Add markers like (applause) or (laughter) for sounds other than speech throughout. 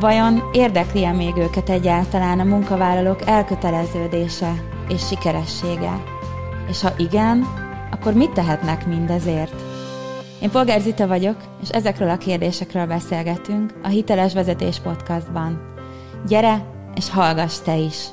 Vajon érdekli-e még őket egyáltalán a munkavállalók elköteleződése és sikeressége? És ha igen, akkor mit tehetnek mindezért? Én Polgár Zita vagyok, és ezekről a kérdésekről beszélgetünk a Hiteles Vezetés Podcastban. Gyere, és hallgass te is!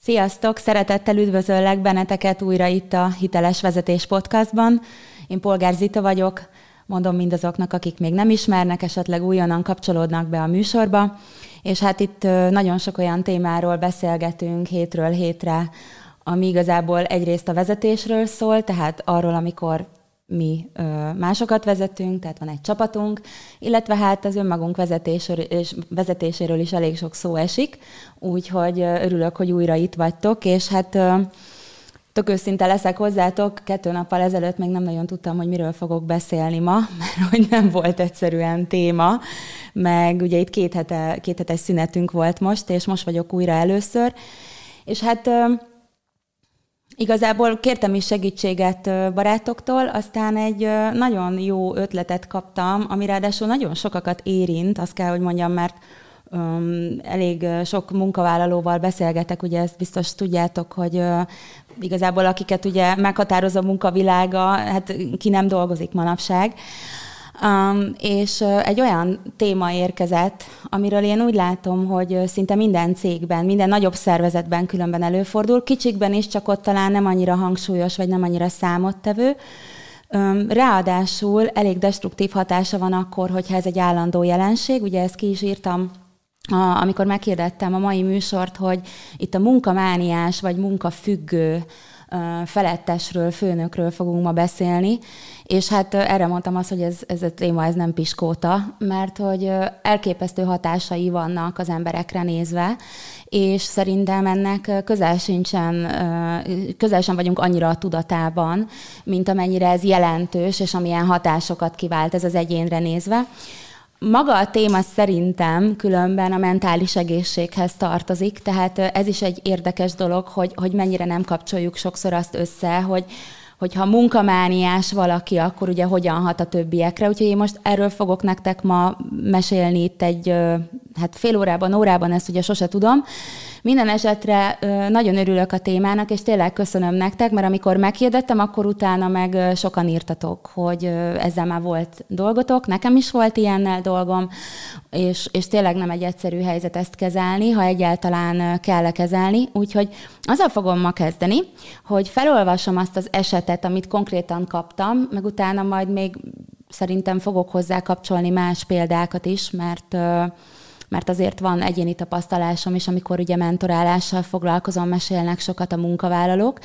Sziasztok! Szeretettel üdvözöllek benneteket újra itt a Hiteles Vezetés Podcastban. Én Polgár Zita vagyok, mondom mindazoknak, akik még nem ismernek, esetleg újonnan kapcsolódnak be a műsorba. És hát itt nagyon sok olyan témáról beszélgetünk hétről hétre, ami igazából egyrészt a vezetésről szól, tehát arról, amikor mi másokat vezetünk, tehát van egy csapatunk, illetve hát az önmagunk vezetéséről, és vezetéséről is elég sok szó esik, úgyhogy örülök, hogy újra itt vagytok, és hát tök őszinte leszek hozzátok, kettő nappal ezelőtt még nem nagyon tudtam, hogy miről fogok beszélni ma, (laughs) mert hogy nem volt egyszerűen téma, meg ugye itt két, hete, két hetes szünetünk volt most, és most vagyok újra először, és hát Igazából kértem is segítséget barátoktól, aztán egy nagyon jó ötletet kaptam, ami ráadásul nagyon sokakat érint, azt kell, hogy mondjam, mert um, elég sok munkavállalóval beszélgetek, ugye ezt biztos tudjátok, hogy uh, igazából akiket ugye meghatározó munkavilága, hát ki nem dolgozik manapság. Um, és uh, egy olyan téma érkezett, amiről én úgy látom, hogy szinte minden cégben, minden nagyobb szervezetben különben előfordul, kicsikben is, csak ott talán nem annyira hangsúlyos, vagy nem annyira számottevő. Um, ráadásul elég destruktív hatása van akkor, hogyha ez egy állandó jelenség, ugye ezt ki is írtam a, amikor megkérdettem a mai műsort, hogy itt a munkamániás vagy munkafüggő felettesről, főnökről fogunk ma beszélni, és hát erre mondtam azt, hogy ez, ez a téma ez nem piskóta, mert hogy elképesztő hatásai vannak az emberekre nézve, és szerintem ennek közel sincsen, közel sem vagyunk annyira a tudatában, mint amennyire ez jelentős, és amilyen hatásokat kivált ez az egyénre nézve. Maga a téma szerintem különben a mentális egészséghez tartozik, tehát ez is egy érdekes dolog, hogy, hogy mennyire nem kapcsoljuk sokszor azt össze, hogy, hogyha munkamániás valaki, akkor ugye hogyan hat a többiekre. Úgyhogy én most erről fogok nektek ma mesélni itt egy hát fél órában, órában, ezt ugye sose tudom. Minden esetre nagyon örülök a témának, és tényleg köszönöm nektek, mert amikor meghirdettem, akkor utána meg sokan írtatok, hogy ezzel már volt dolgotok, nekem is volt ilyennel dolgom, és, és tényleg nem egy egyszerű helyzet ezt kezelni, ha egyáltalán kell kezelni. Úgyhogy azzal fogom ma kezdeni, hogy felolvasom azt az esetet, amit konkrétan kaptam, meg utána majd még szerintem fogok hozzá kapcsolni más példákat is, mert mert azért van egyéni tapasztalásom is, amikor ugye mentorálással foglalkozom, mesélnek sokat a munkavállalók.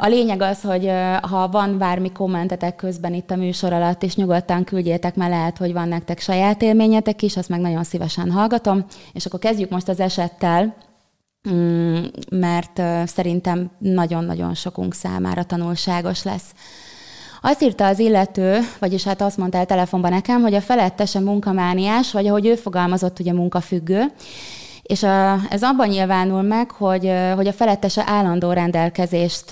A lényeg az, hogy ha van bármi kommentetek közben itt a műsor alatt, és nyugodtan küldjétek, mert lehet, hogy van nektek saját élményetek is, azt meg nagyon szívesen hallgatom. És akkor kezdjük most az esettel, mm, mert szerintem nagyon-nagyon sokunk számára tanulságos lesz. Azt írta az illető, vagyis hát azt mondta el telefonban nekem, hogy a felettese munkamániás, vagy ahogy ő fogalmazott, ugye munkafüggő, és a, ez abban nyilvánul meg, hogy, hogy a felettese állandó rendelkezést,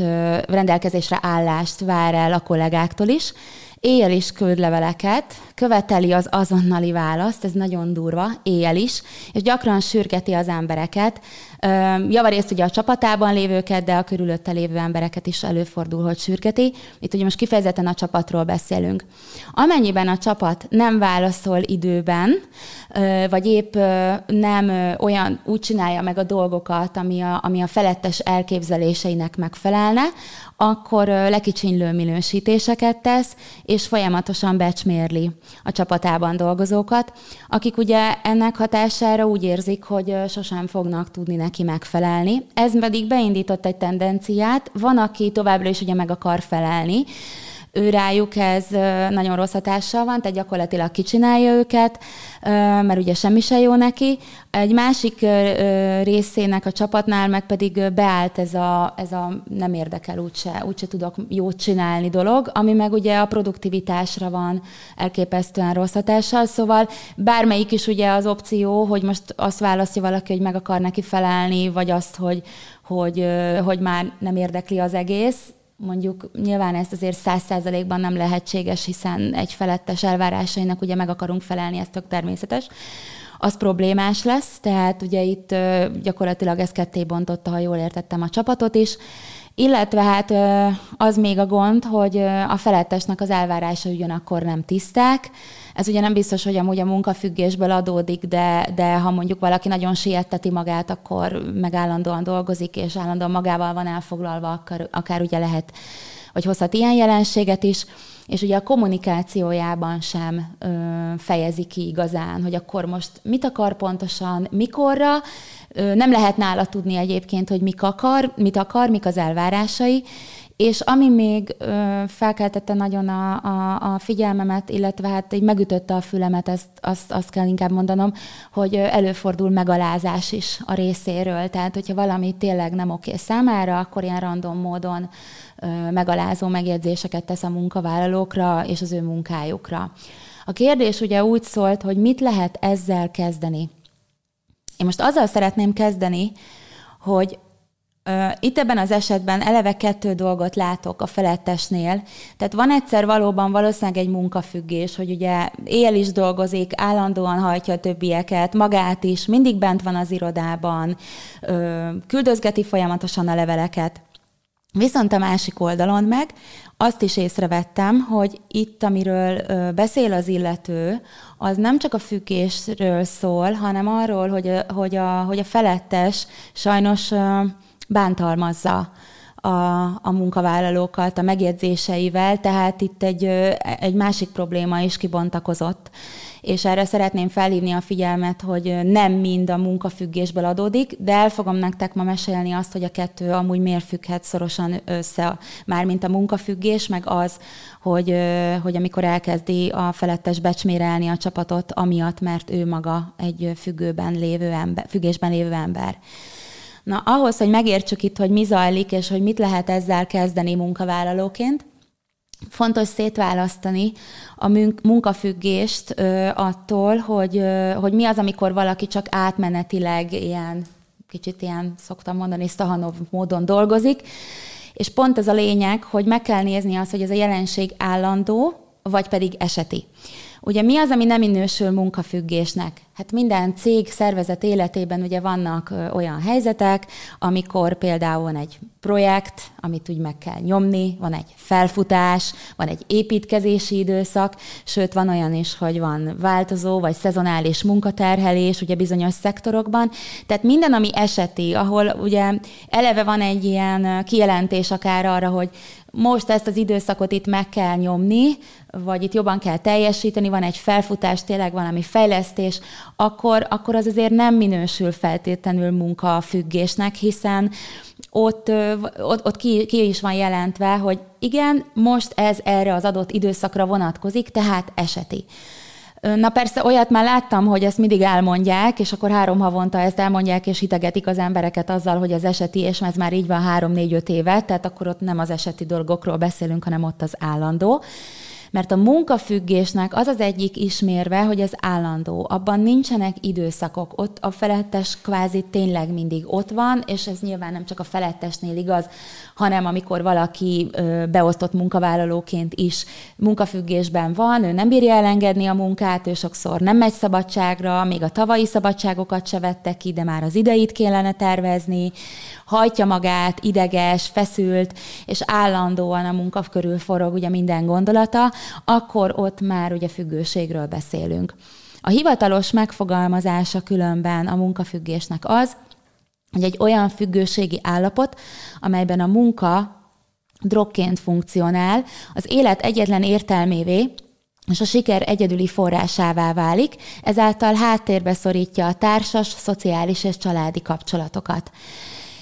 rendelkezésre állást vár el a kollégáktól is, éjjel is küld leveleket, követeli az azonnali választ, ez nagyon durva, éjjel is, és gyakran sürgeti az embereket, javarészt ugye a csapatában lévőket, de a körülötte lévő embereket is előfordul, hogy sürgeti. Itt ugye most kifejezetten a csapatról beszélünk. Amennyiben a csapat nem válaszol időben, vagy épp nem olyan úgy csinálja meg a dolgokat, ami a, ami a felettes elképzeléseinek megfelelne, akkor lekicsinylő minősítéseket tesz, és folyamatosan becsmérli a csapatában dolgozókat, akik ugye ennek hatására úgy érzik, hogy sosem fognak tudni neki megfelelni. Ez pedig beindított egy tendenciát, van, aki továbbra is ugye meg akar felelni, ő rájuk ez nagyon rossz hatással van, tehát gyakorlatilag kicsinálja őket, mert ugye semmi se jó neki. Egy másik részének a csapatnál meg pedig beállt ez a, ez a nem érdekel úgyse, úgyse tudok jót csinálni dolog, ami meg ugye a produktivitásra van elképesztően rossz hatással, szóval bármelyik is ugye az opció, hogy most azt választja valaki, hogy meg akar neki felelni, vagy azt, hogy, hogy, hogy már nem érdekli az egész, mondjuk nyilván ezt azért száz százalékban nem lehetséges, hiszen egy felettes elvárásainak ugye meg akarunk felelni, ez tök természetes, az problémás lesz, tehát ugye itt gyakorlatilag ez ketté bontotta, ha jól értettem a csapatot is, illetve hát az még a gond, hogy a felettesnek az elvárása ugyanakkor nem tiszták, ez ugye nem biztos, hogy amúgy a munkafüggésből adódik, de, de ha mondjuk valaki nagyon sietteti magát, akkor meg állandóan dolgozik, és állandóan magával van elfoglalva, akár, akár ugye lehet, vagy hozhat ilyen jelenséget is. És ugye a kommunikációjában sem ö, fejezi ki igazán, hogy akkor most mit akar pontosan, mikorra, ö, nem lehet nála tudni egyébként, hogy mik akar, mit akar, mik az elvárásai, és ami még ö, felkeltette nagyon a, a, a figyelmemet, illetve hát így megütötte a fülemet, ezt, azt, azt kell inkább mondanom, hogy előfordul megalázás is a részéről. Tehát, hogyha valami tényleg nem oké számára, akkor ilyen random módon ö, megalázó megjegyzéseket tesz a munkavállalókra és az ő munkájukra. A kérdés ugye úgy szólt, hogy mit lehet ezzel kezdeni. Én most azzal szeretném kezdeni, hogy itt ebben az esetben eleve kettő dolgot látok a felettesnél. Tehát van egyszer valóban valószínűleg egy munkafüggés, hogy ugye él is dolgozik, állandóan hajtja a többieket, magát is, mindig bent van az irodában, küldözgeti folyamatosan a leveleket. Viszont a másik oldalon meg azt is észrevettem, hogy itt, amiről beszél az illető, az nem csak a függésről szól, hanem arról, hogy a, hogy a, hogy a felettes sajnos bántalmazza a, a munkavállalókat a megjegyzéseivel, tehát itt egy, egy másik probléma is kibontakozott. És erre szeretném felhívni a figyelmet, hogy nem mind a munkafüggésből adódik, de el fogom nektek ma mesélni azt, hogy a kettő amúgy miért függhet szorosan össze, mármint a munkafüggés, meg az, hogy, hogy amikor elkezdi a felettes becsmérelni a csapatot, amiatt, mert ő maga egy függőben lévő ember, függésben lévő ember. Na, ahhoz, hogy megértsük itt, hogy mi zajlik, és hogy mit lehet ezzel kezdeni munkavállalóként, fontos szétválasztani a munkafüggést attól, hogy, hogy mi az, amikor valaki csak átmenetileg ilyen, kicsit ilyen, szoktam mondani, Stahanov módon dolgozik, és pont ez a lényeg, hogy meg kell nézni azt, hogy ez a jelenség állandó, vagy pedig eseti. Ugye mi az, ami nem minősül munkafüggésnek? Hát minden cég, szervezet életében ugye vannak olyan helyzetek, amikor például van egy projekt, amit úgy meg kell nyomni, van egy felfutás, van egy építkezési időszak, sőt van olyan is, hogy van változó vagy szezonális munkaterhelés ugye bizonyos szektorokban. Tehát minden, ami eseti, ahol ugye eleve van egy ilyen kijelentés akár arra, hogy most ezt az időszakot itt meg kell nyomni, vagy itt jobban kell teljesíteni, van egy felfutás, tényleg valami fejlesztés, akkor, akkor az azért nem minősül feltétlenül munkafüggésnek, hiszen ott, ott, ott ki, ki is van jelentve, hogy igen, most ez erre az adott időszakra vonatkozik, tehát eseti. Na persze olyat már láttam, hogy ezt mindig elmondják, és akkor három havonta ezt elmondják, és hitegetik az embereket azzal, hogy az eseti, és ez már így van három-négy-öt éve, tehát akkor ott nem az eseti dolgokról beszélünk, hanem ott az állandó. Mert a munkafüggésnek az az egyik ismérve, hogy ez állandó. Abban nincsenek időszakok. Ott a felettes kvázi tényleg mindig ott van, és ez nyilván nem csak a felettesnél igaz, hanem amikor valaki beosztott munkavállalóként is munkafüggésben van, ő nem bírja elengedni a munkát, ő sokszor nem megy szabadságra, még a tavalyi szabadságokat se vette ki, de már az ideit kellene tervezni, hajtja magát, ideges, feszült, és állandóan a munka körül forog ugye minden gondolata, akkor ott már ugye függőségről beszélünk. A hivatalos megfogalmazása különben a munkafüggésnek az, hogy egy olyan függőségi állapot, amelyben a munka drogként funkcionál, az élet egyetlen értelmévé, és a siker egyedüli forrásává válik, ezáltal háttérbe szorítja a társas, szociális és családi kapcsolatokat.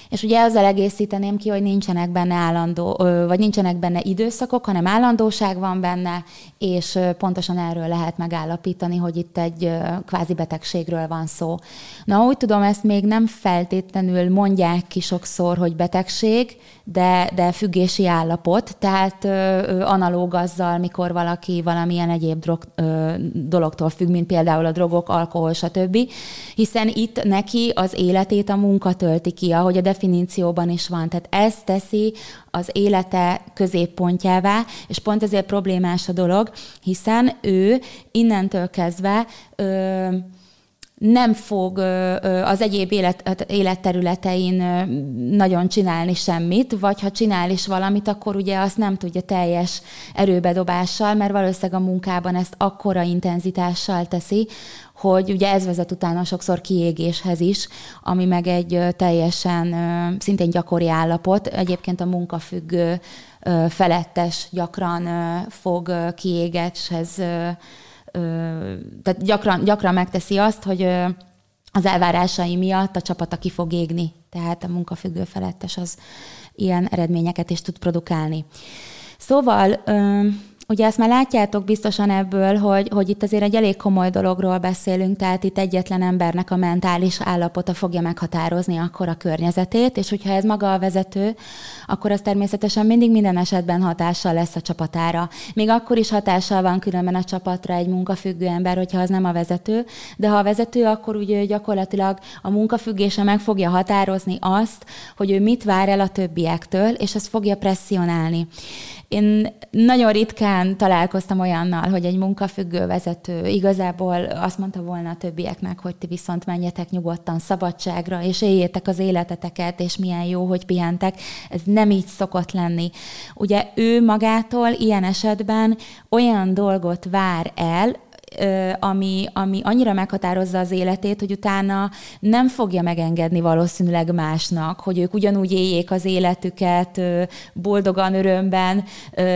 És ugye ezzel egészíteném ki, hogy nincsenek benne állandó, vagy nincsenek benne időszakok, hanem állandóság van benne, és pontosan erről lehet megállapítani, hogy itt egy kvázi betegségről van szó. Na, úgy tudom, ezt még nem feltétlenül mondják ki sokszor, hogy betegség, de, de függési állapot, tehát ö, analóg azzal, mikor valaki valamilyen egyéb drog, ö, dologtól függ, mint például a drogok, alkohol, stb. Hiszen itt neki az életét a munka tölti ki, ahogy a definícióban is van. Tehát ez teszi az élete középpontjává, és pont ezért problémás a dolog, hiszen ő innentől kezdve ö, nem fog az egyéb élet, életterületein nagyon csinálni semmit, vagy ha csinál is valamit, akkor ugye azt nem tudja teljes erőbedobással, mert valószínűleg a munkában ezt akkora intenzitással teszi, hogy ugye ez vezet utána sokszor kiégéshez is, ami meg egy teljesen szintén gyakori állapot. Egyébként a munkafüggő felettes gyakran fog kiégéshez tehát gyakran, gyakran megteszi azt, hogy az elvárásai miatt a csapata ki fog égni, tehát a munkafüggő felettes az ilyen eredményeket is tud produkálni. Szóval Ugye ezt már látjátok biztosan ebből, hogy, hogy itt azért egy elég komoly dologról beszélünk, tehát itt egyetlen embernek a mentális állapota fogja meghatározni akkor a környezetét, és hogyha ez maga a vezető, akkor az természetesen mindig minden esetben hatással lesz a csapatára. Még akkor is hatással van különben a csapatra egy munkafüggő ember, hogyha az nem a vezető, de ha a vezető, akkor ugye gyakorlatilag a munkafüggése meg fogja határozni azt, hogy ő mit vár el a többiektől, és ezt fogja presszionálni. Én nagyon ritkán találkoztam olyannal, hogy egy munkafüggő vezető igazából azt mondta volna a többieknek, hogy ti viszont menjetek nyugodtan szabadságra, és éljétek az életeteket, és milyen jó, hogy pihentek. Ez nem így szokott lenni. Ugye ő magától ilyen esetben olyan dolgot vár el, ami, ami annyira meghatározza az életét, hogy utána nem fogja megengedni valószínűleg másnak, hogy ők ugyanúgy éljék az életüket boldogan, örömben,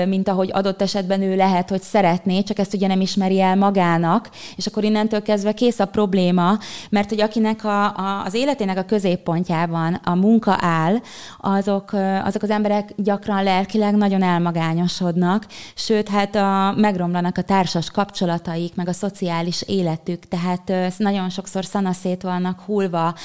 mint ahogy adott esetben ő lehet, hogy szeretné, csak ezt ugye nem ismeri el magának, és akkor innentől kezdve kész a probléma, mert hogy akinek a, a, az életének a középpontjában a munka áll, azok, azok az emberek gyakran lelkileg nagyon elmagányosodnak, sőt, hát a, megromlanak a társas kapcsolataik, meg a szociális életük, tehát nagyon sokszor szanaszét vannak hullva.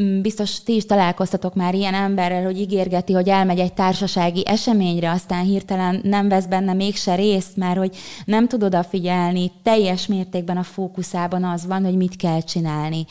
Mm, biztos ti is találkoztatok már ilyen emberrel, hogy ígérgeti, hogy elmegy egy társasági eseményre, aztán hirtelen nem vesz benne mégse részt, mert hogy nem tud odafigyelni, teljes mértékben a fókuszában az van, hogy mit kell csinálni.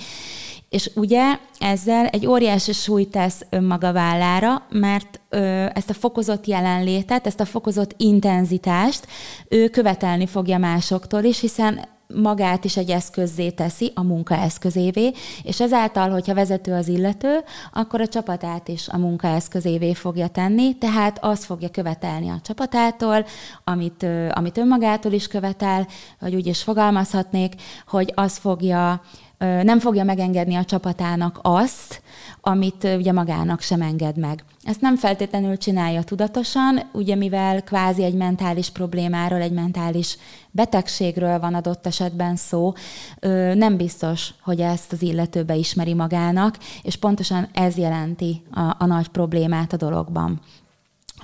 És ugye ezzel egy óriási súlyt tesz önmaga vállára, mert ö, ezt a fokozott jelenlétet, ezt a fokozott intenzitást ő követelni fogja másoktól is, hiszen magát is egy eszközzé teszi, a munka eszközévé, és ezáltal, hogyha vezető az illető, akkor a csapatát is a munka eszközévé fogja tenni, tehát azt fogja követelni a csapatától, amit, amit önmagától is követel, vagy úgy is fogalmazhatnék, hogy az fogja nem fogja megengedni a csapatának azt, amit ugye magának sem enged meg. Ezt nem feltétlenül csinálja tudatosan, ugye mivel kvázi egy mentális problémáról, egy mentális betegségről van adott esetben szó, nem biztos, hogy ezt az illető beismeri magának, és pontosan ez jelenti a, a nagy problémát a dologban.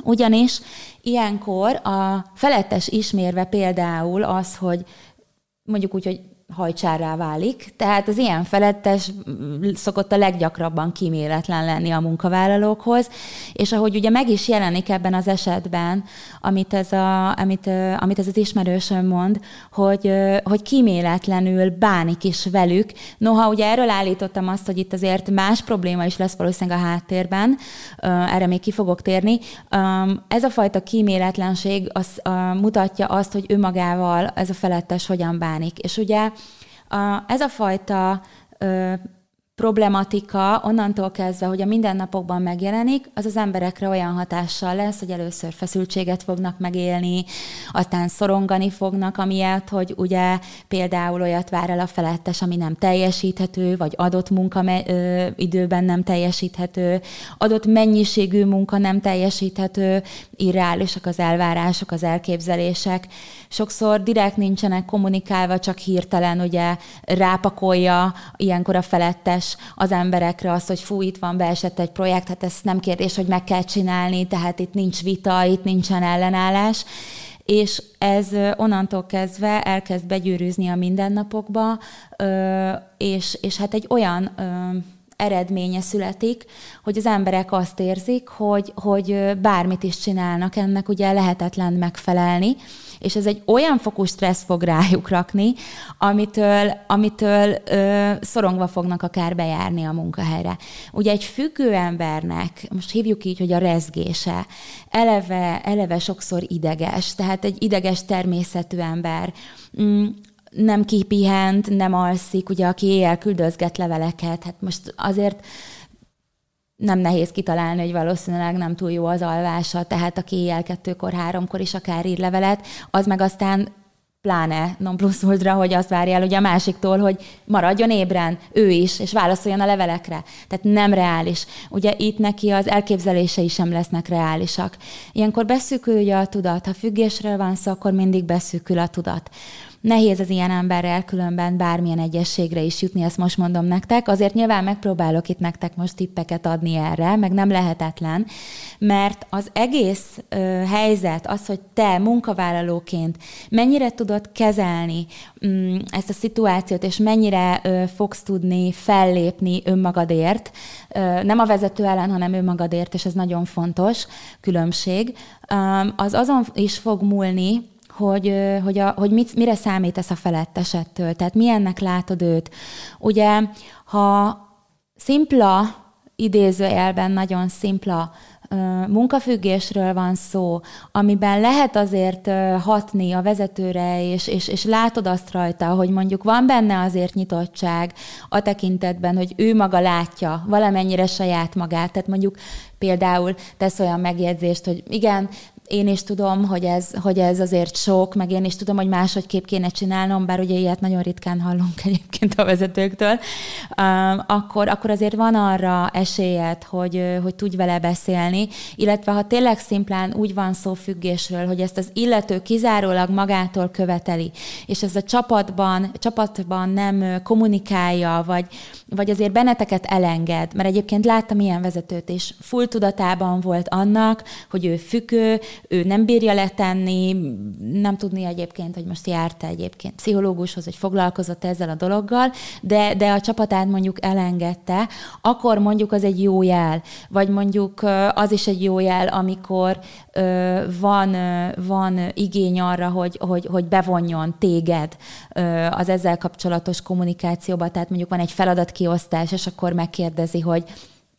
Ugyanis ilyenkor a felettes ismérve például az, hogy mondjuk úgy, hogy hajcsárá válik, tehát az ilyen felettes szokott a leggyakrabban kíméletlen lenni a munkavállalókhoz, és ahogy ugye meg is jelenik ebben az esetben, amit ez, a, amit, amit ez az ismerősöm mond, hogy, hogy kíméletlenül bánik is velük. Noha ugye erről állítottam azt, hogy itt azért más probléma is lesz valószínűleg a háttérben, erre még ki fogok térni. Ez a fajta kíméletlenség az, mutatja azt, hogy ő magával ez a felettes hogyan bánik. És ugye a, ez a fajta problematika onnantól kezdve, hogy a mindennapokban megjelenik, az az emberekre olyan hatással lesz, hogy először feszültséget fognak megélni, aztán szorongani fognak, amiatt, hogy ugye például olyat vár el a felettes, ami nem teljesíthető, vagy adott munka időben nem teljesíthető, adott mennyiségű munka nem teljesíthető, irreálisak az elvárások, az elképzelések. Sokszor direkt nincsenek kommunikálva, csak hirtelen ugye rápakolja ilyenkor a felettes az emberekre az, hogy fú, itt van, beesett egy projekt, hát ez nem kérdés, hogy meg kell csinálni, tehát itt nincs vita, itt nincsen ellenállás. És ez onnantól kezdve elkezd begyűrűzni a mindennapokba, és, és hát egy olyan eredménye születik, hogy az emberek azt érzik, hogy, hogy bármit is csinálnak, ennek ugye lehetetlen megfelelni, és ez egy olyan fokú stressz fog rájuk rakni, amitől, amitől ö, szorongva fognak akár bejárni a munkahelyre. Ugye egy függő embernek, most hívjuk így, hogy a rezgése, eleve, eleve sokszor ideges, tehát egy ideges természetű ember, mm, nem kipihent, nem alszik, ugye aki éjjel küldözget leveleket, hát most azért nem nehéz kitalálni, hogy valószínűleg nem túl jó az alvása, tehát aki éjjel kettőkor, háromkor is akár ír levelet, az meg aztán pláne non plus ultra, hogy azt várja el ugye a másiktól, hogy maradjon ébren, ő is, és válaszoljon a levelekre. Tehát nem reális. Ugye itt neki az elképzelései sem lesznek reálisak. Ilyenkor beszűkül ugye a tudat. Ha függésről van szó, akkor mindig beszűkül a tudat. Nehéz az ilyen emberrel különben bármilyen egyességre is jutni, ezt most mondom nektek. Azért nyilván megpróbálok itt nektek most tippeket adni erre, meg nem lehetetlen, mert az egész ö, helyzet, az, hogy te munkavállalóként mennyire tudod kezelni mm, ezt a szituációt, és mennyire ö, fogsz tudni fellépni önmagadért, ö, nem a vezető ellen, hanem önmagadért, és ez nagyon fontos különbség, az azon is fog múlni, hogy, hogy, a, hogy mit, mire számítasz a felettesettől, tehát milyennek látod őt. Ugye, ha szimpla, idézőjelben nagyon szimpla munkafüggésről van szó, amiben lehet azért hatni a vezetőre, és, és, és látod azt rajta, hogy mondjuk van benne azért nyitottság a tekintetben, hogy ő maga látja valamennyire saját magát. Tehát mondjuk például tesz olyan megjegyzést, hogy igen, én is tudom, hogy ez, hogy ez azért sok, meg én is tudom, hogy máshogy kép kéne csinálnom, bár ugye ilyet nagyon ritkán hallunk (laughs) egyébként a vezetőktől, akkor, akkor azért van arra esélyed, hogy, hogy tudj vele beszélni, illetve ha tényleg szimplán úgy van szó függésről, hogy ezt az illető kizárólag magától követeli, és ez a csapatban, csapatban nem kommunikálja, vagy, vagy azért benneteket elenged, mert egyébként láttam ilyen vezetőt is, full tudatában volt annak, hogy ő függő, ő nem bírja letenni, nem tudni egyébként, hogy most járta egyébként pszichológushoz, hogy foglalkozott ezzel a dologgal, de, de a csapatát mondjuk elengedte, akkor mondjuk az egy jó jel, vagy mondjuk az is egy jó jel, amikor van, van igény arra, hogy, hogy, hogy bevonjon téged az ezzel kapcsolatos kommunikációba, tehát mondjuk van egy feladatkiosztás, és akkor megkérdezi, hogy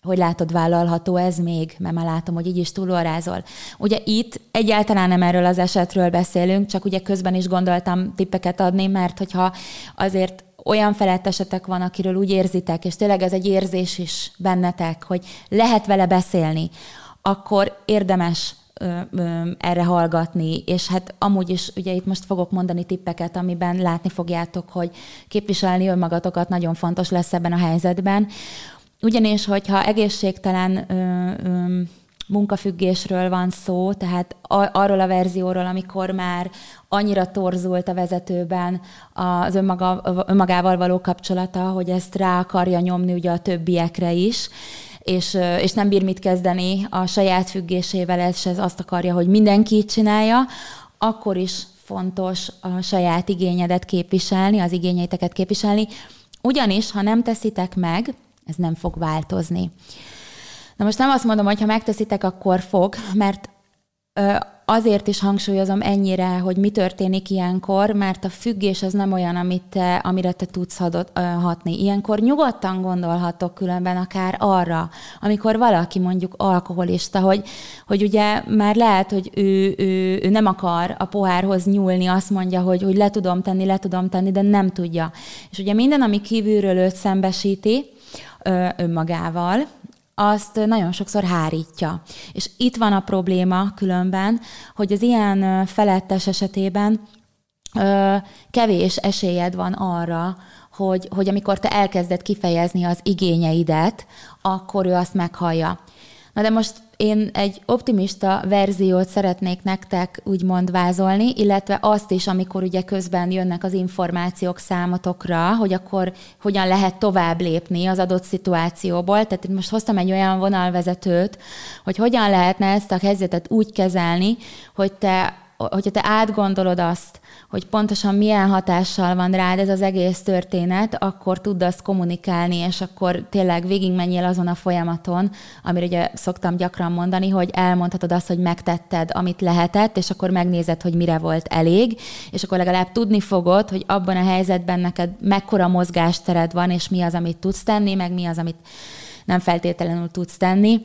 hogy látod, vállalható ez még? Mert már látom, hogy így is túlórázol. Ugye itt egyáltalán nem erről az esetről beszélünk, csak ugye közben is gondoltam tippeket adni, mert hogyha azért olyan felettesetek van, akiről úgy érzitek, és tényleg ez egy érzés is bennetek, hogy lehet vele beszélni, akkor érdemes erre hallgatni, és hát amúgy is, ugye itt most fogok mondani tippeket, amiben látni fogjátok, hogy képviselni önmagatokat nagyon fontos lesz ebben a helyzetben, ugyanis, hogyha egészségtelen ö, ö, munkafüggésről van szó, tehát arról a verzióról, amikor már annyira torzult a vezetőben az önmaga, önmagával való kapcsolata, hogy ezt rá akarja nyomni ugye a többiekre is, és, és nem bír mit kezdeni a saját függésével, és ez azt akarja, hogy mindenki így csinálja, akkor is fontos a saját igényedet képviselni, az igényeiteket képviselni, ugyanis, ha nem teszitek meg, ez nem fog változni. Na most nem azt mondom, hogy ha megteszitek, akkor fog, mert azért is hangsúlyozom ennyire, hogy mi történik ilyenkor, mert a függés az nem olyan, amit te, amire te tudsz hadot, hatni. Ilyenkor nyugodtan gondolhatok különben akár arra, amikor valaki mondjuk alkoholista, hogy, hogy ugye már lehet, hogy ő, ő, ő nem akar a pohárhoz nyúlni, azt mondja, hogy, hogy le tudom tenni, le tudom tenni, de nem tudja. És ugye minden, ami kívülről őt szembesíti, önmagával, azt nagyon sokszor hárítja. És itt van a probléma különben, hogy az ilyen felettes esetében kevés esélyed van arra, hogy, hogy amikor te elkezded kifejezni az igényeidet, akkor ő azt meghallja. Na de most én egy optimista verziót szeretnék nektek úgymond vázolni, illetve azt is, amikor ugye közben jönnek az információk számotokra, hogy akkor hogyan lehet tovább lépni az adott szituációból. Tehát itt most hoztam egy olyan vonalvezetőt, hogy hogyan lehetne ezt a helyzetet úgy kezelni, hogy te, hogyha te átgondolod azt, hogy pontosan milyen hatással van rád ez az egész történet, akkor tudd azt kommunikálni, és akkor tényleg végigmenjél azon a folyamaton, amire ugye szoktam gyakran mondani, hogy elmondhatod azt, hogy megtetted, amit lehetett, és akkor megnézed, hogy mire volt elég, és akkor legalább tudni fogod, hogy abban a helyzetben neked mekkora mozgástered van, és mi az, amit tudsz tenni, meg mi az, amit nem feltétlenül tudsz tenni,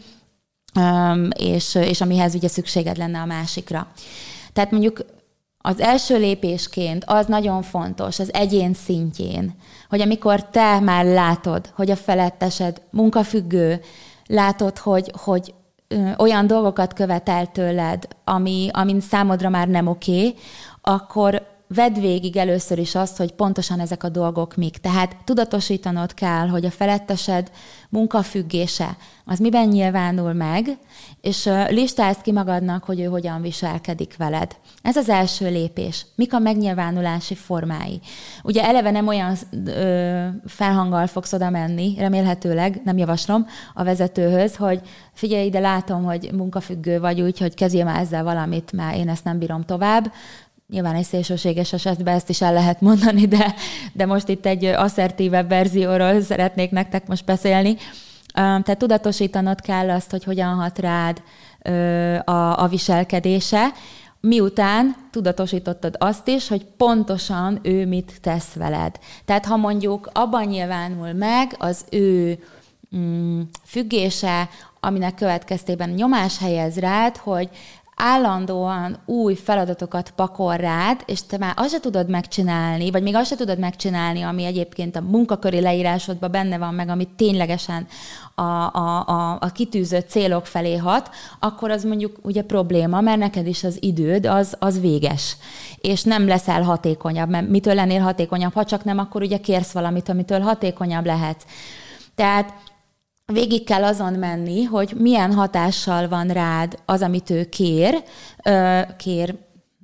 és, és amihez ugye szükséged lenne a másikra. Tehát mondjuk az első lépésként az nagyon fontos az egyén szintjén, hogy amikor te már látod, hogy a felettesed munkafüggő, látod, hogy, hogy olyan dolgokat követel tőled, ami, ami számodra már nem oké, akkor vedd végig először is azt, hogy pontosan ezek a dolgok mik. Tehát tudatosítanod kell, hogy a felettesed munkafüggése az miben nyilvánul meg, és listázd ki magadnak, hogy ő hogyan viselkedik veled. Ez az első lépés. Mik a megnyilvánulási formái? Ugye eleve nem olyan ö, felhanggal fogsz oda menni, remélhetőleg, nem javaslom, a vezetőhöz, hogy figyelj ide, látom, hogy munkafüggő vagy, úgyhogy kezdjél már ezzel valamit, mert én ezt nem bírom tovább. Nyilván egy szélsőséges esetben ezt is el lehet mondani, de, de most itt egy asszertívebb verzióról szeretnék nektek most beszélni. Tehát tudatosítanod kell azt, hogy hogyan hat rád a, a viselkedése, miután tudatosítottad azt is, hogy pontosan ő mit tesz veled. Tehát ha mondjuk abban nyilvánul meg az ő mm, függése, aminek következtében nyomás helyez rád, hogy állandóan új feladatokat pakol rád, és te már azt se tudod megcsinálni, vagy még azt se tudod megcsinálni, ami egyébként a munkaköri leírásodban benne van meg, ami ténylegesen a, a, a, a kitűzött célok felé hat, akkor az mondjuk ugye probléma, mert neked is az időd az, az véges, és nem leszel hatékonyabb, mert mitől lennél hatékonyabb, ha csak nem, akkor ugye kérsz valamit, amitől hatékonyabb lehetsz. Tehát végig kell azon menni, hogy milyen hatással van rád az, amit ő kér, kér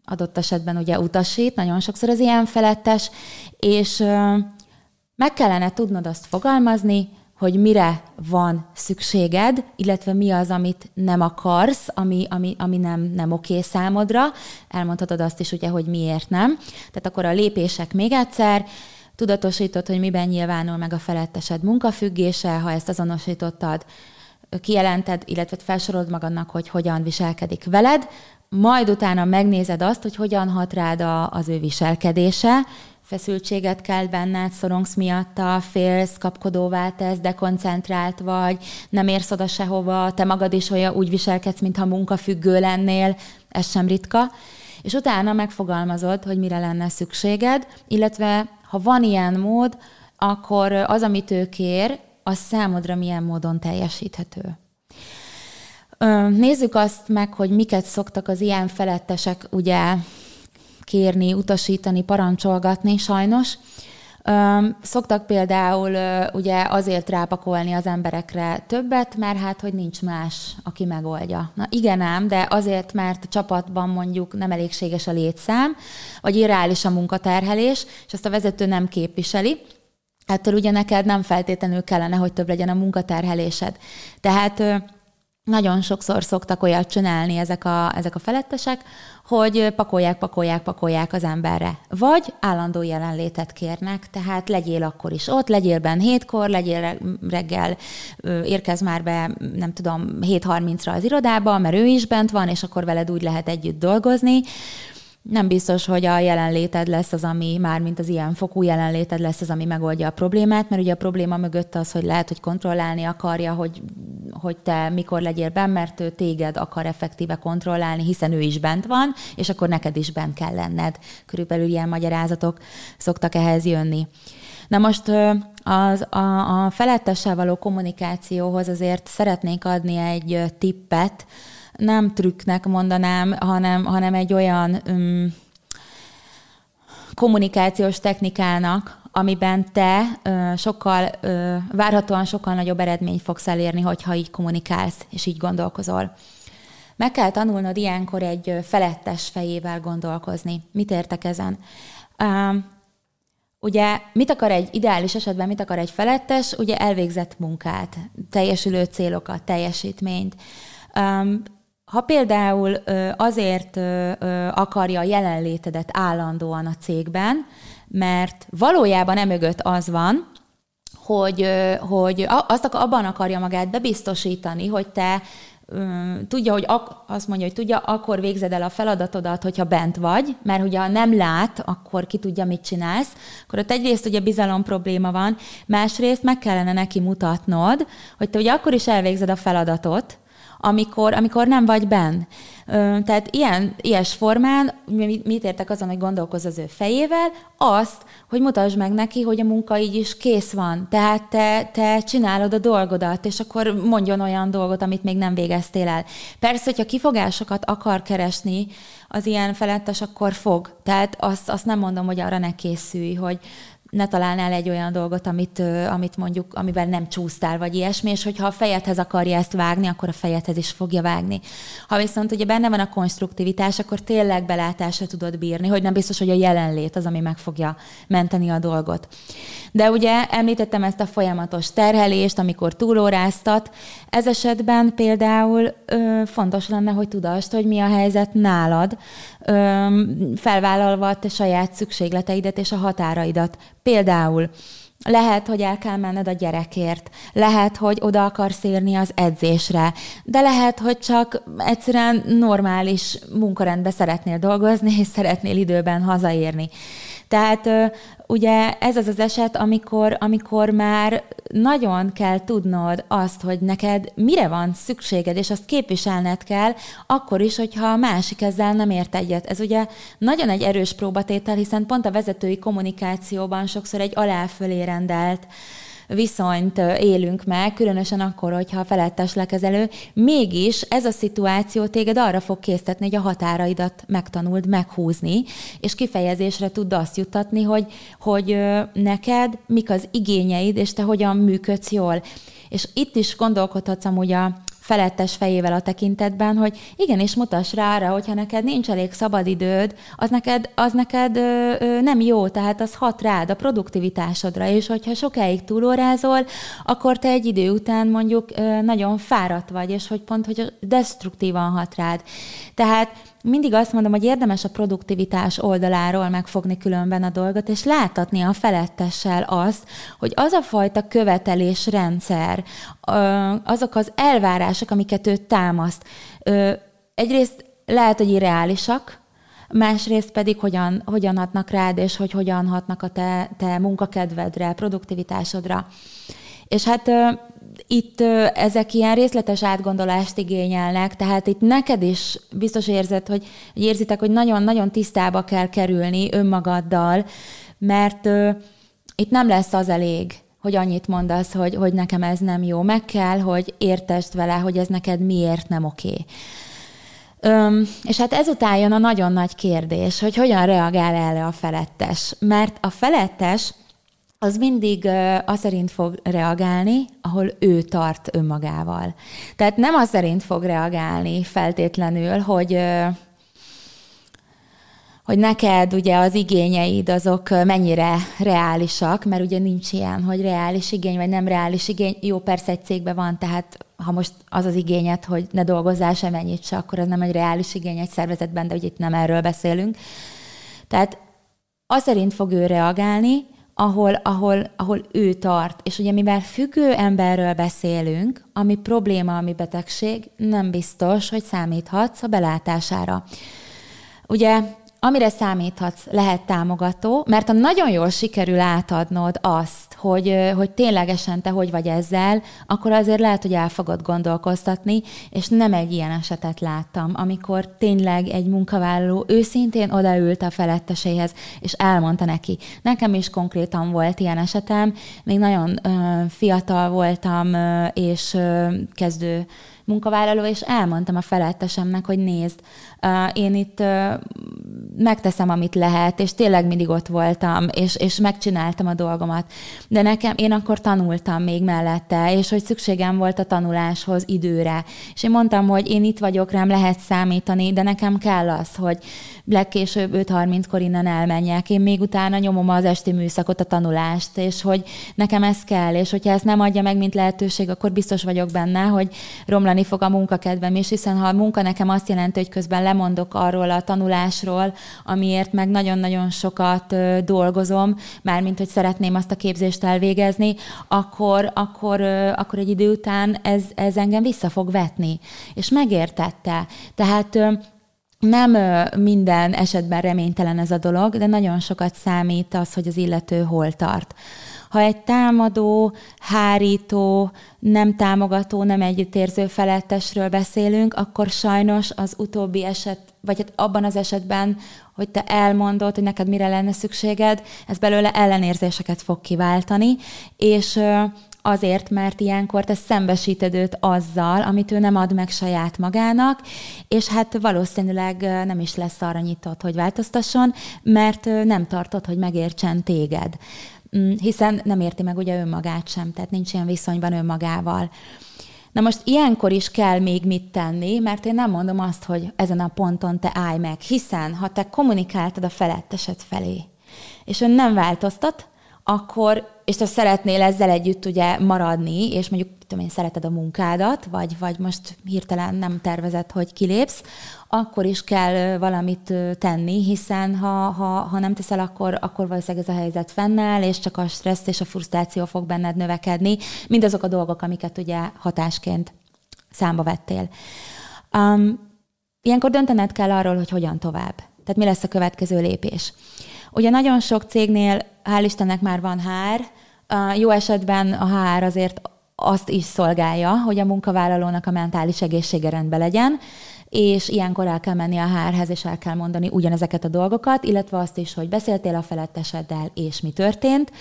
adott esetben ugye utasít, nagyon sokszor az ilyen felettes, és meg kellene tudnod azt fogalmazni, hogy mire van szükséged, illetve mi az, amit nem akarsz, ami, ami, ami nem, nem oké számodra. Elmondhatod azt is ugye, hogy miért nem. Tehát akkor a lépések még egyszer, tudatosítod, hogy miben nyilvánul meg a felettesed munkafüggése, ha ezt azonosítottad, kijelented, illetve felsorolod magadnak, hogy hogyan viselkedik veled, majd utána megnézed azt, hogy hogyan hat rád a, az ő viselkedése, feszültséget kell benned, szorongsz miatta, félsz, kapkodóvá tesz, dekoncentrált vagy, nem érsz oda sehova, te magad is olyan úgy viselkedsz, mintha munkafüggő lennél, ez sem ritka. És utána megfogalmazod, hogy mire lenne szükséged, illetve ha van ilyen mód, akkor az, amit ő kér, az számodra milyen módon teljesíthető. Nézzük azt meg, hogy miket szoktak az ilyen felettesek ugye kérni, utasítani, parancsolgatni sajnos. Szoktak például ugye azért rápakolni az emberekre többet, mert hát, hogy nincs más, aki megoldja. Na igen ám, de azért, mert a csapatban mondjuk nem elégséges a létszám, vagy irreális a munkaterhelés, és azt a vezető nem képviseli, ettől ugye neked nem feltétlenül kellene, hogy több legyen a munkaterhelésed. Tehát nagyon sokszor szoktak olyat csinálni ezek a, ezek a felettesek, hogy pakolják, pakolják, pakolják az emberre. Vagy állandó jelenlétet kérnek, tehát legyél akkor is ott, legyél benn hétkor, legyél reggel, érkez már be, nem tudom, 7.30-ra az irodába, mert ő is bent van, és akkor veled úgy lehet együtt dolgozni nem biztos, hogy a jelenléted lesz az, ami már mint az ilyen fokú jelenléted lesz az, ami megoldja a problémát, mert ugye a probléma mögött az, hogy lehet, hogy kontrollálni akarja, hogy, hogy te mikor legyél bent, mert ő téged akar effektíve kontrollálni, hiszen ő is bent van, és akkor neked is bent kell lenned. Körülbelül ilyen magyarázatok szoktak ehhez jönni. Na most az, a, a felettessel való kommunikációhoz azért szeretnék adni egy tippet, nem trükknek mondanám, hanem, hanem egy olyan um, kommunikációs technikának, amiben te ö, sokkal, ö, várhatóan sokkal nagyobb eredményt fogsz elérni, hogyha így kommunikálsz, és így gondolkozol. Meg kell tanulnod ilyenkor egy felettes fejével gondolkozni. Mit értek ezen? Uh, ugye mit akar egy ideális esetben, mit akar egy felettes? Ugye elvégzett munkát, teljesülő célokat, teljesítményt. Um, ha például azért akarja a jelenlétedet állandóan a cégben, mert valójában emögött az van, hogy, hogy azt abban akarja magát bebiztosítani, hogy te tudja, hogy ak- azt mondja, hogy tudja, akkor végzed el a feladatodat, hogyha bent vagy, mert ugye ha nem lát, akkor ki tudja, mit csinálsz, akkor ott egyrészt ugye bizalom probléma van, másrészt meg kellene neki mutatnod, hogy te ugye akkor is elvégzed a feladatot, amikor, amikor nem vagy benn. Tehát ilyen, ilyes formán, mit értek azon, hogy gondolkoz az ő fejével, azt, hogy mutasd meg neki, hogy a munka így is kész van. Tehát te, te csinálod a dolgodat, és akkor mondjon olyan dolgot, amit még nem végeztél el. Persze, hogyha kifogásokat akar keresni az ilyen felettes, akkor fog. Tehát azt, azt nem mondom, hogy arra ne készülj, hogy ne találnál egy olyan dolgot, amit, amit mondjuk, amiben nem csúsztál, vagy ilyesmi, és hogyha a fejedhez akarja ezt vágni, akkor a fejedhez is fogja vágni. Ha viszont ugye benne van a konstruktivitás, akkor tényleg belátásra tudod bírni, hogy nem biztos, hogy a jelenlét az, ami meg fogja menteni a dolgot. De ugye említettem ezt a folyamatos terhelést, amikor túlóráztat. Ez esetben például ö, fontos lenne, hogy tudast, hogy mi a helyzet nálad, ö, felvállalva a te saját szükségleteidet és a határaidat. Például lehet, hogy el kell menned a gyerekért, lehet, hogy oda akarsz érni az edzésre, de lehet, hogy csak egyszerűen normális munkarendbe szeretnél dolgozni, és szeretnél időben hazaérni. Tehát ugye ez az az eset, amikor, amikor már nagyon kell tudnod azt, hogy neked mire van szükséged, és azt képviselned kell, akkor is, hogyha a másik ezzel nem ért egyet. Ez ugye nagyon egy erős próbatétel, hiszen pont a vezetői kommunikációban sokszor egy aláfölé rendelt viszonyt élünk meg, különösen akkor, hogyha a felettes lekezelő, mégis ez a szituáció téged arra fog késztetni, hogy a határaidat megtanuld meghúzni, és kifejezésre tud azt juttatni, hogy, hogy neked mik az igényeid, és te hogyan működsz jól. És itt is gondolkodhatsz amúgy a felettes fejével a tekintetben, hogy igenis mutass rá arra, hogyha neked nincs elég szabadidőd, az neked, az neked ö, ö, nem jó, tehát az hat rád a produktivitásodra, és hogyha sokáig túlórázol, akkor te egy idő után mondjuk ö, nagyon fáradt vagy, és hogy pont, hogy destruktívan hat rád. Tehát mindig azt mondom, hogy érdemes a produktivitás oldaláról megfogni különben a dolgot, és láthatni a felettessel azt, hogy az a fajta követelésrendszer, azok az elvárások, amiket ő támaszt, egyrészt lehet, hogy irreálisak, másrészt pedig hogyan, hogyan hatnak rád, és hogy hogyan hatnak a te, te munkakedvedre, produktivitásodra. És hát itt ezek ilyen részletes átgondolást igényelnek, tehát itt neked is biztos érzed, hogy, hogy érzitek, hogy nagyon-nagyon tisztába kell kerülni önmagaddal, mert uh, itt nem lesz az elég, hogy annyit mondasz, hogy, hogy nekem ez nem jó. Meg kell, hogy értesd vele, hogy ez neked miért nem oké. Öm, és hát ezután jön a nagyon nagy kérdés, hogy hogyan reagál erre a felettes. Mert a felettes az mindig az szerint fog reagálni, ahol ő tart önmagával. Tehát nem az szerint fog reagálni feltétlenül, hogy hogy neked ugye az igényeid azok mennyire reálisak, mert ugye nincs ilyen, hogy reális igény, vagy nem reális igény. Jó, persze egy cégben van, tehát ha most az az igényed, hogy ne dolgozzál sem ennyit se, akkor ez nem egy reális igény egy szervezetben, de ugye itt nem erről beszélünk. Tehát az szerint fog ő reagálni, ahol, ahol, ahol ő tart. És ugye mivel függő emberről beszélünk, ami probléma, ami betegség, nem biztos, hogy számíthatsz a belátására. Ugye amire számíthatsz, lehet támogató, mert ha nagyon jól sikerül átadnod azt, hogy, hogy ténylegesen te hogy vagy ezzel, akkor azért lehet, hogy el gondolkoztatni, és nem egy ilyen esetet láttam, amikor tényleg egy munkavállaló őszintén odaült a feletteséhez, és elmondta neki. Nekem is konkrétan volt ilyen esetem, még nagyon uh, fiatal voltam, uh, és uh, kezdő munkavállaló, és elmondtam a felettesemnek, hogy nézd, én itt megteszem, amit lehet, és tényleg mindig ott voltam, és, és megcsináltam a dolgomat. De nekem, én akkor tanultam még mellette, és hogy szükségem volt a tanuláshoz időre. És én mondtam, hogy én itt vagyok, rám lehet számítani, de nekem kell az, hogy legkésőbb 5.30-kor innen elmenjek. Én még utána nyomom az esti műszakot, a tanulást, és hogy nekem ez kell, és hogyha ezt nem adja meg, mint lehetőség, akkor biztos vagyok benne, hogy romlani fog a munkakedvem is, hiszen ha a munka nekem azt jelenti, hogy közben lemondok arról a tanulásról, amiért meg nagyon-nagyon sokat dolgozom, mármint hogy szeretném azt a képzést elvégezni, akkor, akkor, akkor egy idő után ez, ez engem vissza fog vetni. És megértette. Tehát nem minden esetben reménytelen ez a dolog, de nagyon sokat számít az, hogy az illető hol tart. Ha egy támadó, hárító, nem támogató, nem együttérző felettesről beszélünk, akkor sajnos az utóbbi eset, vagy hát abban az esetben, hogy te elmondod, hogy neked mire lenne szükséged, ez belőle ellenérzéseket fog kiváltani, és azért, mert ilyenkor te szembesíted őt azzal, amit ő nem ad meg saját magának, és hát valószínűleg nem is lesz arra nyitott, hogy változtasson, mert nem tartod, hogy megértsen téged. Mm, hiszen nem érti meg ugye önmagát sem, tehát nincs ilyen viszonyban önmagával. Na most ilyenkor is kell még mit tenni, mert én nem mondom azt, hogy ezen a ponton te állj meg, hiszen ha te kommunikáltad a felettesed felé, és ön nem változtat, akkor, és te szeretnél ezzel együtt ugye maradni, és mondjuk tudom én, szereted a munkádat, vagy, vagy most hirtelen nem tervezed, hogy kilépsz, akkor is kell valamit tenni, hiszen ha, ha, ha nem teszel, akkor, akkor valószínűleg ez a helyzet fennáll, és csak a stressz és a frusztráció fog benned növekedni, mindazok a dolgok, amiket ugye hatásként számba vettél. Um, ilyenkor döntened kell arról, hogy hogyan tovább. Tehát mi lesz a következő lépés. Ugye nagyon sok cégnél, hál' Istennek már van HR, jó esetben a HR azért azt is szolgálja, hogy a munkavállalónak a mentális egészsége rendben legyen, és ilyenkor el kell menni a HR-hez, és el kell mondani ugyanezeket a dolgokat, illetve azt is, hogy beszéltél a feletteseddel, és mi történt.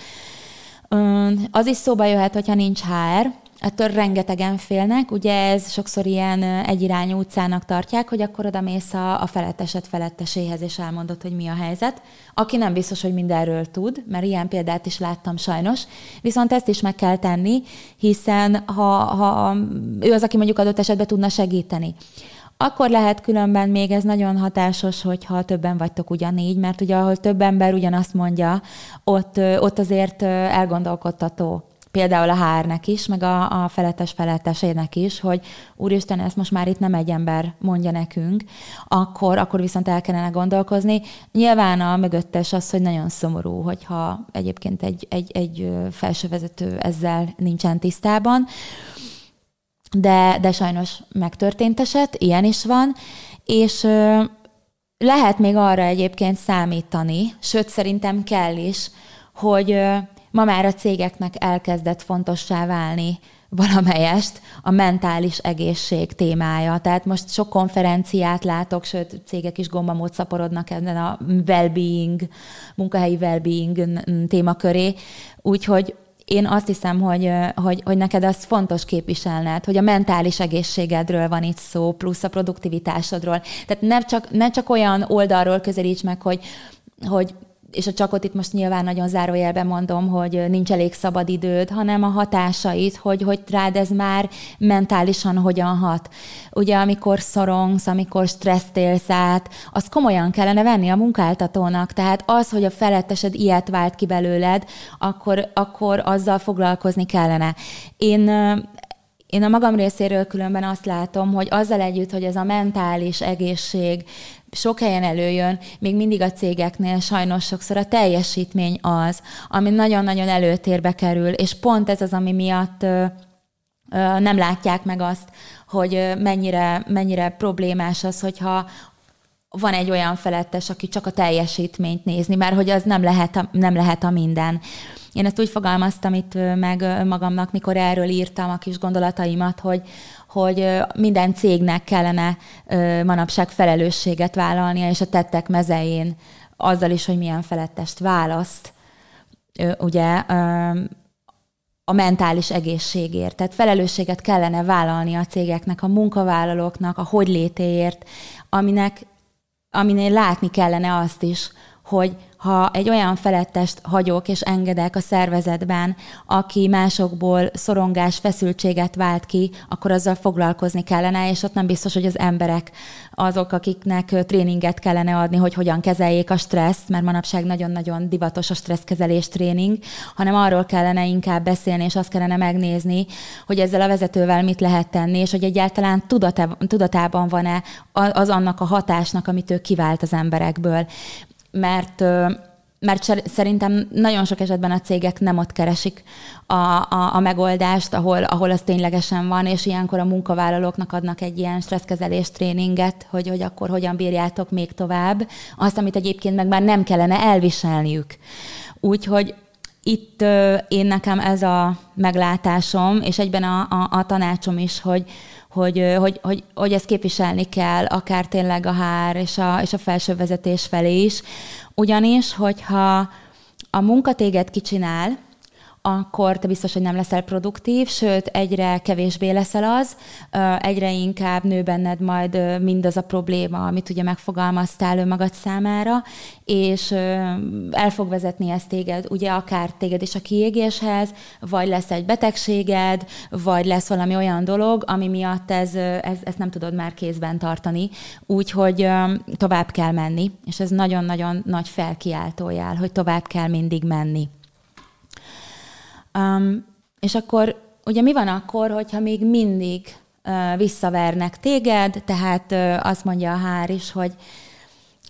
Az is szóba jöhet, hogyha nincs HR, ettől rengetegen félnek, ugye ez sokszor ilyen egyirányú utcának tartják, hogy akkor oda mész a, a feletteset feletteséhez, és elmondod, hogy mi a helyzet. Aki nem biztos, hogy mindenről tud, mert ilyen példát is láttam sajnos, viszont ezt is meg kell tenni, hiszen ha, ha ő az, aki mondjuk adott esetben tudna segíteni. Akkor lehet különben még ez nagyon hatásos, hogyha többen vagytok ugyanígy, mert ugye ahol több ember ugyanazt mondja, ott, ott azért elgondolkodtató például a hárnek is, meg a, a felettes felettesének is, hogy úristen, ezt most már itt nem egy ember mondja nekünk, akkor, akkor viszont el kellene gondolkozni. Nyilván a mögöttes az, hogy nagyon szomorú, hogyha egyébként egy, egy, egy felsővezető ezzel nincsen tisztában, de, de sajnos megtörtént eset, ilyen is van, és lehet még arra egyébként számítani, sőt szerintem kell is, hogy ma már a cégeknek elkezdett fontossá válni valamelyest a mentális egészség témája. Tehát most sok konferenciát látok, sőt, cégek is gombamód szaporodnak ezen a well-being, munkahelyi well-being témaköré. Úgyhogy én azt hiszem, hogy, hogy, hogy neked az fontos képviselned, hogy a mentális egészségedről van itt szó, plusz a produktivitásodról. Tehát ne csak, ne csak olyan oldalról közelíts meg, hogy, hogy és a csakot itt most nyilván nagyon zárójelben mondom, hogy nincs elég szabad időd, hanem a hatásait, hogy, hogy rád ez már mentálisan hogyan hat. Ugye amikor szorongsz, amikor stresszt élsz át, azt komolyan kellene venni a munkáltatónak. Tehát az, hogy a felettesed ilyet vált ki belőled, akkor, akkor azzal foglalkozni kellene. Én én a magam részéről különben azt látom, hogy azzal együtt, hogy ez a mentális egészség sok helyen előjön, még mindig a cégeknél sajnos sokszor a teljesítmény az, ami nagyon-nagyon előtérbe kerül, és pont ez az, ami miatt nem látják meg azt, hogy mennyire, mennyire problémás az, hogyha van egy olyan felettes, aki csak a teljesítményt nézni, mert hogy az nem lehet a, nem lehet a minden. Én ezt úgy fogalmaztam itt meg magamnak, mikor erről írtam a kis gondolataimat, hogy, hogy minden cégnek kellene manapság felelősséget vállalnia, és a tettek mezején azzal is, hogy milyen felettest választ, ugye a mentális egészségért. Tehát felelősséget kellene vállalni a cégeknek, a munkavállalóknak, a hogy létéért, aminek, aminél látni kellene azt is, hogy ha egy olyan felettest hagyok és engedek a szervezetben, aki másokból szorongás, feszültséget vált ki, akkor azzal foglalkozni kellene, és ott nem biztos, hogy az emberek azok, akiknek tréninget kellene adni, hogy hogyan kezeljék a stresszt, mert manapság nagyon-nagyon divatos a stresszkezelés tréning, hanem arról kellene inkább beszélni, és azt kellene megnézni, hogy ezzel a vezetővel mit lehet tenni, és hogy egyáltalán tudatában van-e az annak a hatásnak, amit ő kivált az emberekből mert mert szerintem nagyon sok esetben a cégek nem ott keresik a, a, a megoldást, ahol, ahol az ténylegesen van, és ilyenkor a munkavállalóknak adnak egy ilyen stresszkezelés tréninget, hogy, hogy akkor hogyan bírjátok még tovább, azt, amit egyébként meg már nem kellene elviselniük. Úgyhogy itt én nekem ez a meglátásom, és egyben a, a, a tanácsom is, hogy, hogy, hogy, hogy, hogy ezt képviselni kell, akár tényleg a hár és a, és a felső vezetés felé is. Ugyanis, hogyha a munka téged kicsinál, akkor te biztos, hogy nem leszel produktív, sőt, egyre kevésbé leszel az, egyre inkább nő benned majd mindaz a probléma, amit ugye megfogalmaztál önmagad számára, és el fog vezetni ezt téged, ugye akár téged is a kiégéshez, vagy lesz egy betegséged, vagy lesz valami olyan dolog, ami miatt ez, ez, ezt nem tudod már kézben tartani, úgyhogy tovább kell menni, és ez nagyon-nagyon nagy felkiáltójál, hogy tovább kell mindig menni. Um, és akkor ugye mi van akkor, hogyha még mindig uh, visszavernek téged, tehát uh, azt mondja a hár is, hogy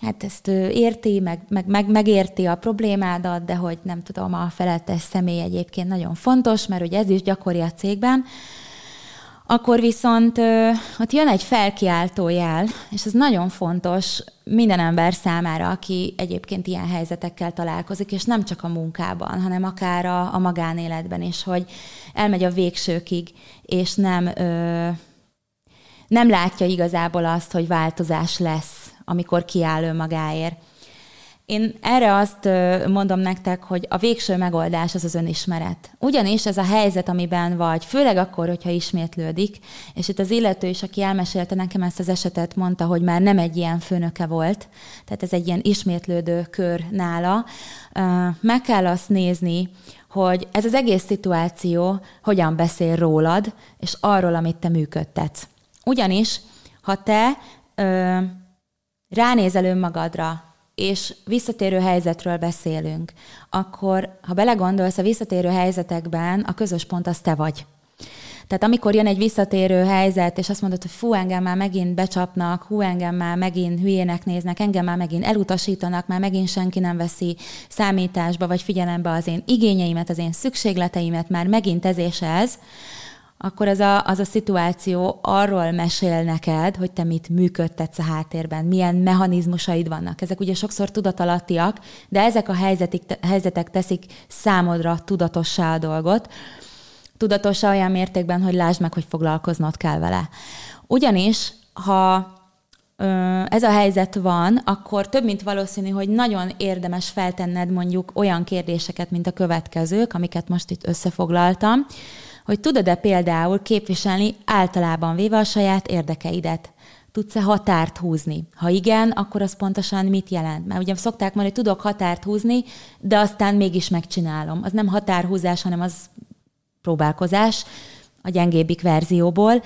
hát ezt ő érti, meg, meg, meg, megérti a problémádat, de hogy nem tudom, a felettes személy egyébként nagyon fontos, mert ugye ez is gyakori a cégben, akkor viszont ott jön egy felkiáltó jel, és ez nagyon fontos minden ember számára, aki egyébként ilyen helyzetekkel találkozik, és nem csak a munkában, hanem akár a, a magánéletben is, hogy elmegy a végsőkig, és nem, ö, nem látja igazából azt, hogy változás lesz, amikor kiáll önmagáért. Én erre azt mondom nektek, hogy a végső megoldás az az önismeret. Ugyanis ez a helyzet, amiben vagy, főleg akkor, hogyha ismétlődik, és itt az illető is, aki elmesélte nekem ezt az esetet, mondta, hogy már nem egy ilyen főnöke volt, tehát ez egy ilyen ismétlődő kör nála. Meg kell azt nézni, hogy ez az egész szituáció hogyan beszél rólad, és arról, amit te működtetsz. Ugyanis, ha te ö, ránézel önmagadra, és visszatérő helyzetről beszélünk, akkor ha belegondolsz, a visszatérő helyzetekben a közös pont az te vagy. Tehát amikor jön egy visszatérő helyzet, és azt mondod, hogy fú, engem már megint becsapnak, hú, engem már megint hülyének néznek, engem már megint elutasítanak, már megint senki nem veszi számításba, vagy figyelembe az én igényeimet, az én szükségleteimet, már megint ez és ez, akkor az a, az a szituáció arról mesél neked, hogy te mit működtetsz a háttérben, milyen mechanizmusaid vannak. Ezek ugye sokszor tudatalattiak, de ezek a helyzetik, helyzetek teszik számodra tudatossá a dolgot. Tudatossá olyan mértékben, hogy lásd meg, hogy foglalkoznod kell vele. Ugyanis, ha ez a helyzet van, akkor több mint valószínű, hogy nagyon érdemes feltenned mondjuk olyan kérdéseket, mint a következők, amiket most itt összefoglaltam, hogy tudod-e például képviselni általában véve a saját érdekeidet? Tudsz-e határt húzni? Ha igen, akkor az pontosan mit jelent? Mert ugye szokták mondani, hogy tudok határt húzni, de aztán mégis megcsinálom. Az nem határhúzás, hanem az próbálkozás a gyengébbik verzióból.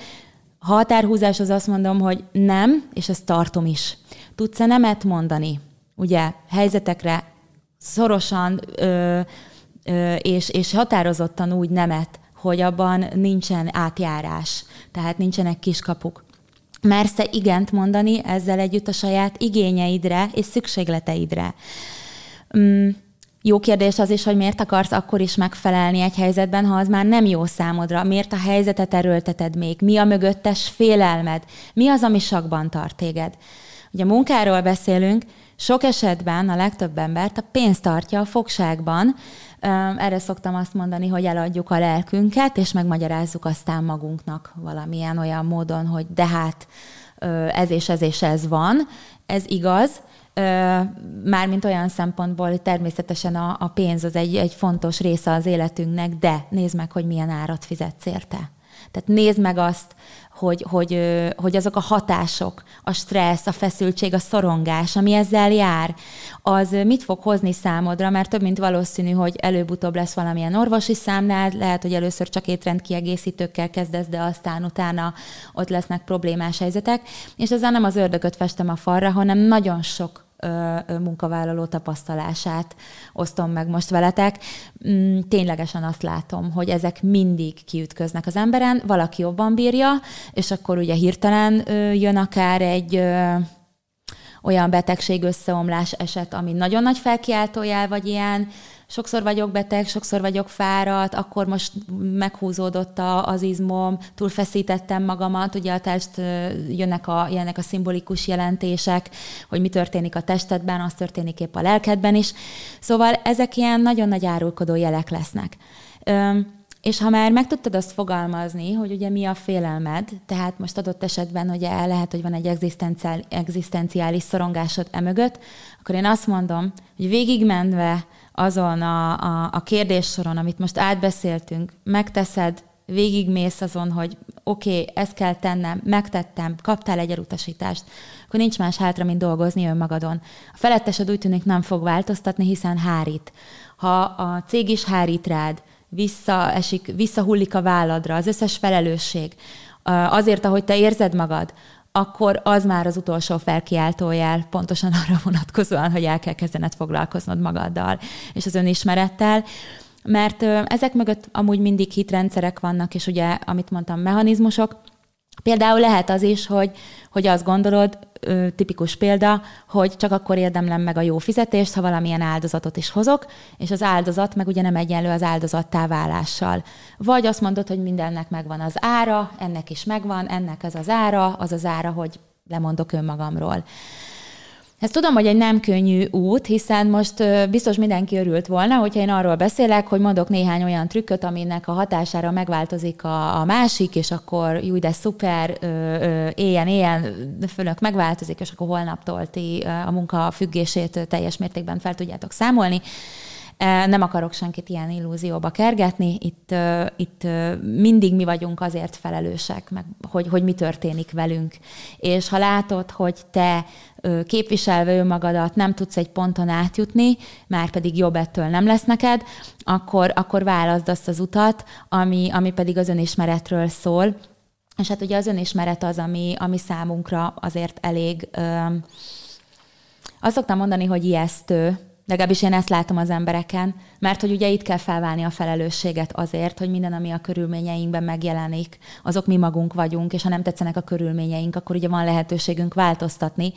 Ha határhúzás, az azt mondom, hogy nem, és ezt tartom is. Tudsz-e nemet mondani? Ugye helyzetekre szorosan ö, ö, és, és határozottan úgy nemet, hogy abban nincsen átjárás, tehát nincsenek kiskapuk. Mersz-e igent mondani ezzel együtt a saját igényeidre és szükségleteidre? Mm, jó kérdés az is, hogy miért akarsz akkor is megfelelni egy helyzetben, ha az már nem jó számodra. Miért a helyzetet erőlteted még? Mi a mögöttes félelmed? Mi az, ami sakban tart téged? Ugye munkáról beszélünk, sok esetben a legtöbb embert a pénz tartja a fogságban, erre szoktam azt mondani, hogy eladjuk a lelkünket, és megmagyarázzuk aztán magunknak valamilyen olyan módon, hogy de hát ez és ez és ez van. Ez igaz, mármint olyan szempontból, hogy természetesen a, pénz az egy, egy fontos része az életünknek, de nézd meg, hogy milyen árat fizetsz érte. Tehát nézd meg azt, hogy, hogy, hogy azok a hatások, a stressz, a feszültség, a szorongás, ami ezzel jár, az mit fog hozni számodra, mert több mint valószínű, hogy előbb-utóbb lesz valamilyen orvosi számlád, lehet, hogy először csak étrendkiegészítőkkel kezdesz, de aztán utána ott lesznek problémás helyzetek, és ezzel nem az ördögöt festem a falra, hanem nagyon sok munkavállaló tapasztalását osztom meg most veletek. Mm, ténylegesen azt látom, hogy ezek mindig kiütköznek az emberen, valaki jobban bírja, és akkor ugye hirtelen jön akár egy olyan betegség összeomlás eset, ami nagyon nagy felkiáltójel, vagy ilyen sokszor vagyok beteg, sokszor vagyok fáradt, akkor most meghúzódott az izmom, túlfeszítettem magamat, ugye a test, jönnek a, jönnek a szimbolikus jelentések, hogy mi történik a testedben, az történik épp a lelkedben is. Szóval ezek ilyen nagyon nagy árulkodó jelek lesznek. És ha már meg tudtad azt fogalmazni, hogy ugye mi a félelmed, tehát most adott esetben ugye lehet, hogy van egy egzisztenciális szorongásod emögött, akkor én azt mondom, hogy végigmenve azon a, a, a kérdéssoron, amit most átbeszéltünk, megteszed, végigmész azon, hogy oké, okay, ezt kell tennem, megtettem, kaptál egy elutasítást, akkor nincs más hátra, mint dolgozni önmagadon. A felettesed úgy tűnik nem fog változtatni, hiszen hárít. Ha a cég is hárít rád, visszaesik, visszahullik a válladra, az összes felelősség, azért, ahogy te érzed magad, akkor az már az utolsó felkiáltójel, pontosan arra vonatkozóan, hogy el kell kezdened foglalkoznod magaddal és az önismerettel, mert ezek mögött amúgy mindig hitrendszerek vannak, és ugye, amit mondtam, mechanizmusok, Például lehet az is, hogy, hogy azt gondolod, tipikus példa, hogy csak akkor érdemlem meg a jó fizetést, ha valamilyen áldozatot is hozok, és az áldozat meg ugye nem egyenlő az áldozattá válással. Vagy azt mondod, hogy mindennek megvan az ára, ennek is megvan, ennek ez az ára, az az ára, hogy lemondok önmagamról. Ezt tudom, hogy egy nem könnyű út, hiszen most biztos mindenki örült volna, hogyha én arról beszélek, hogy mondok néhány olyan trükköt, aminek a hatására megváltozik a, a másik, és akkor jó, de szuper, éljen, éljen, fölök megváltozik, és akkor holnaptól ti a munka függését teljes mértékben fel tudjátok számolni. Nem akarok senkit ilyen illúzióba kergetni, itt, itt mindig mi vagyunk azért felelősek, meg hogy, hogy mi történik velünk. És ha látod, hogy te képviselve önmagadat nem tudsz egy ponton átjutni, már pedig jobb ettől nem lesz neked, akkor, akkor válaszd azt az utat, ami, ami pedig az önismeretről szól. És hát ugye az önismeret az, ami, ami számunkra azért elég, ö, azt szoktam mondani, hogy ijesztő, Legalábbis én ezt látom az embereken, mert hogy ugye itt kell felválni a felelősséget azért, hogy minden, ami a körülményeinkben megjelenik, azok mi magunk vagyunk, és ha nem tetszenek a körülményeink, akkor ugye van lehetőségünk változtatni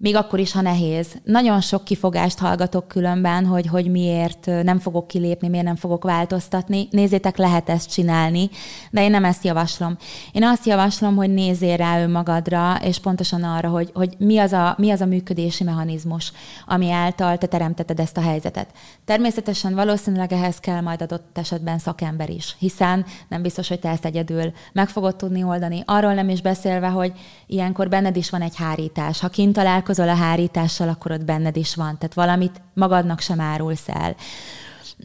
még akkor is, ha nehéz. Nagyon sok kifogást hallgatok különben, hogy, hogy miért nem fogok kilépni, miért nem fogok változtatni. Nézzétek, lehet ezt csinálni, de én nem ezt javaslom. Én azt javaslom, hogy nézzél rá önmagadra, és pontosan arra, hogy, hogy mi, az a, mi az a működési mechanizmus, ami által te teremteted ezt a helyzetet. Természetesen valószínűleg ehhez kell majd adott esetben szakember is, hiszen nem biztos, hogy te ezt egyedül meg fogod tudni oldani. Arról nem is beszélve, hogy ilyenkor benned is van egy hárítás. Ha kint találkozol a hárítással, akkor ott benned is van. Tehát valamit magadnak sem árulsz el.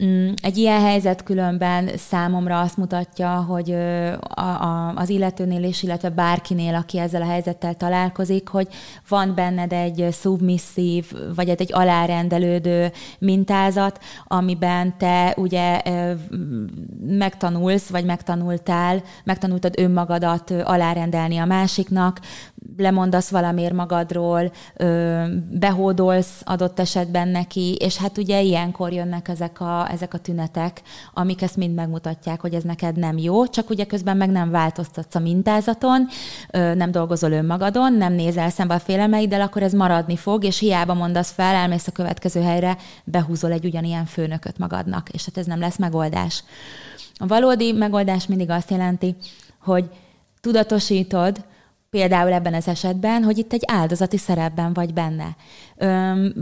Mm, egy ilyen helyzet különben számomra azt mutatja, hogy a, a, az illetőnél is, illetve bárkinél, aki ezzel a helyzettel találkozik, hogy van benned egy submisszív, vagy egy alárendelődő mintázat, amiben te ugye megtanulsz, vagy megtanultál, megtanultad önmagadat alárendelni a másiknak, lemondasz valamiért magadról, behódolsz adott esetben neki, és hát ugye ilyenkor jönnek ezek a, ezek a tünetek, amik ezt mind megmutatják, hogy ez neked nem jó, csak ugye közben meg nem változtatsz a mintázaton, nem dolgozol önmagadon, nem nézel szembe a félelmeiddel, akkor ez maradni fog, és hiába mondasz fel, elmész a következő helyre, behúzol egy ugyanilyen főnököt magadnak, és hát ez nem lesz megoldás. A valódi megoldás mindig azt jelenti, hogy tudatosítod, például ebben az esetben, hogy itt egy áldozati szerepben vagy benne.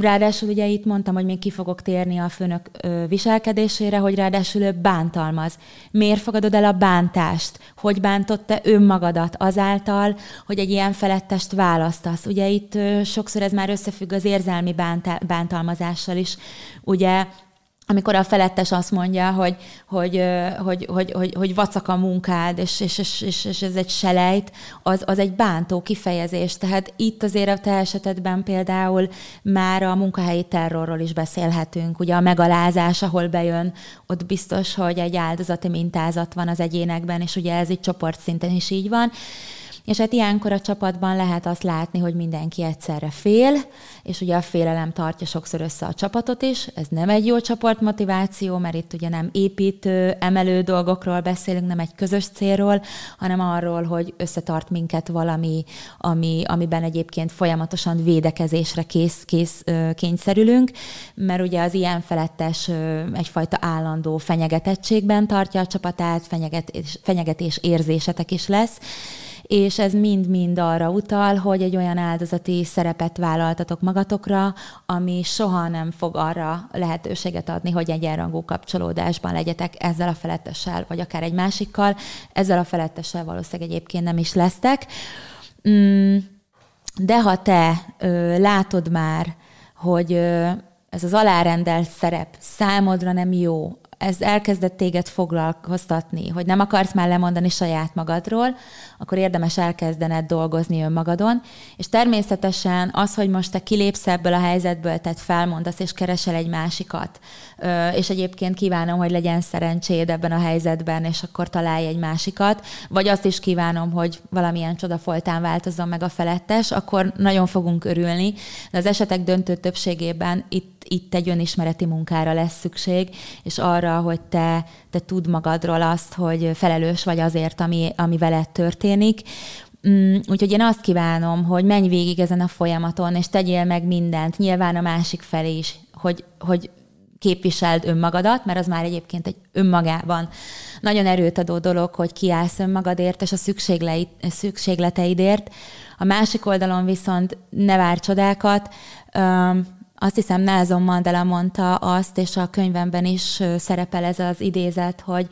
Ráadásul ugye itt mondtam, hogy még ki fogok térni a főnök viselkedésére, hogy ráadásul ő bántalmaz. Miért fogadod el a bántást? Hogy bántott te önmagadat azáltal, hogy egy ilyen felettest választasz? Ugye itt sokszor ez már összefügg az érzelmi bántalmazással is. Ugye amikor a felettes azt mondja, hogy, hogy, hogy, hogy, hogy, hogy vacak a munkád, és, és, és, és, ez egy selejt, az, az egy bántó kifejezés. Tehát itt azért a te esetedben például már a munkahelyi terrorról is beszélhetünk. Ugye a megalázás, ahol bejön, ott biztos, hogy egy áldozati mintázat van az egyénekben, és ugye ez egy csoportszinten is így van. És hát ilyenkor a csapatban lehet azt látni, hogy mindenki egyszerre fél, és ugye a félelem tartja sokszor össze a csapatot is. Ez nem egy jó csoportmotiváció, mert itt ugye nem építő, emelő dolgokról beszélünk, nem egy közös célról, hanem arról, hogy összetart minket valami, ami, amiben egyébként folyamatosan védekezésre kész, kész kényszerülünk, mert ugye az ilyen felettes egyfajta állandó fenyegetettségben tartja a csapatát, fenyegetés, fenyegetés érzésetek is lesz, és ez mind-mind arra utal, hogy egy olyan áldozati szerepet vállaltatok magatokra, ami soha nem fog arra lehetőséget adni, hogy egyenrangú kapcsolódásban legyetek ezzel a felettessel, vagy akár egy másikkal. Ezzel a felettessel valószínűleg egyébként nem is lesztek. Mm, de ha te ö, látod már, hogy ö, ez az alárendelt szerep számodra nem jó, ez elkezdett téged foglalkoztatni, hogy nem akarsz már lemondani saját magadról, akkor érdemes elkezdened dolgozni önmagadon, és természetesen az, hogy most te kilépsz ebből a helyzetből, tehát felmondasz és keresel egy másikat, és egyébként kívánom, hogy legyen szerencséd ebben a helyzetben, és akkor találj egy másikat, vagy azt is kívánom, hogy valamilyen csodafoltán változzon meg a felettes, akkor nagyon fogunk örülni, de az esetek döntő többségében itt, itt egy önismereti munkára lesz szükség, és arra, hogy te, te tudd magadról azt, hogy felelős vagy azért, ami, ami veled történik, Mm, úgyhogy én azt kívánom, hogy menj végig ezen a folyamaton, és tegyél meg mindent, nyilván a másik felé is, hogy, hogy képviseld önmagadat, mert az már egyébként egy önmagában nagyon erőt adó dolog, hogy kiállsz önmagadért és a szükségleteidért. A másik oldalon viszont ne vár csodákat. Azt hiszem Nelson Mandela mondta azt, és a könyvemben is szerepel ez az idézet, hogy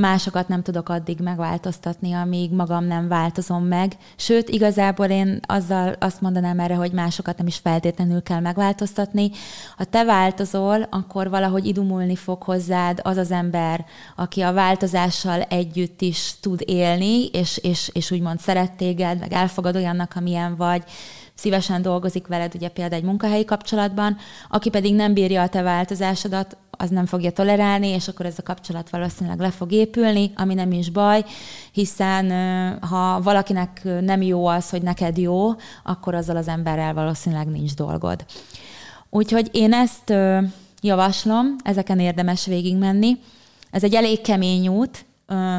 másokat nem tudok addig megváltoztatni, amíg magam nem változom meg. Sőt, igazából én azzal azt mondanám erre, hogy másokat nem is feltétlenül kell megváltoztatni. Ha te változol, akkor valahogy idumulni fog hozzád az az ember, aki a változással együtt is tud élni, és, és, és úgymond szeret téged, meg elfogad olyannak, amilyen vagy, szívesen dolgozik veled, ugye például egy munkahelyi kapcsolatban, aki pedig nem bírja a te változásodat, az nem fogja tolerálni, és akkor ez a kapcsolat valószínűleg le fog épülni, ami nem is baj, hiszen ha valakinek nem jó az, hogy neked jó, akkor azzal az emberrel valószínűleg nincs dolgod. Úgyhogy én ezt javaslom, ezeken érdemes végigmenni. Ez egy elég kemény út,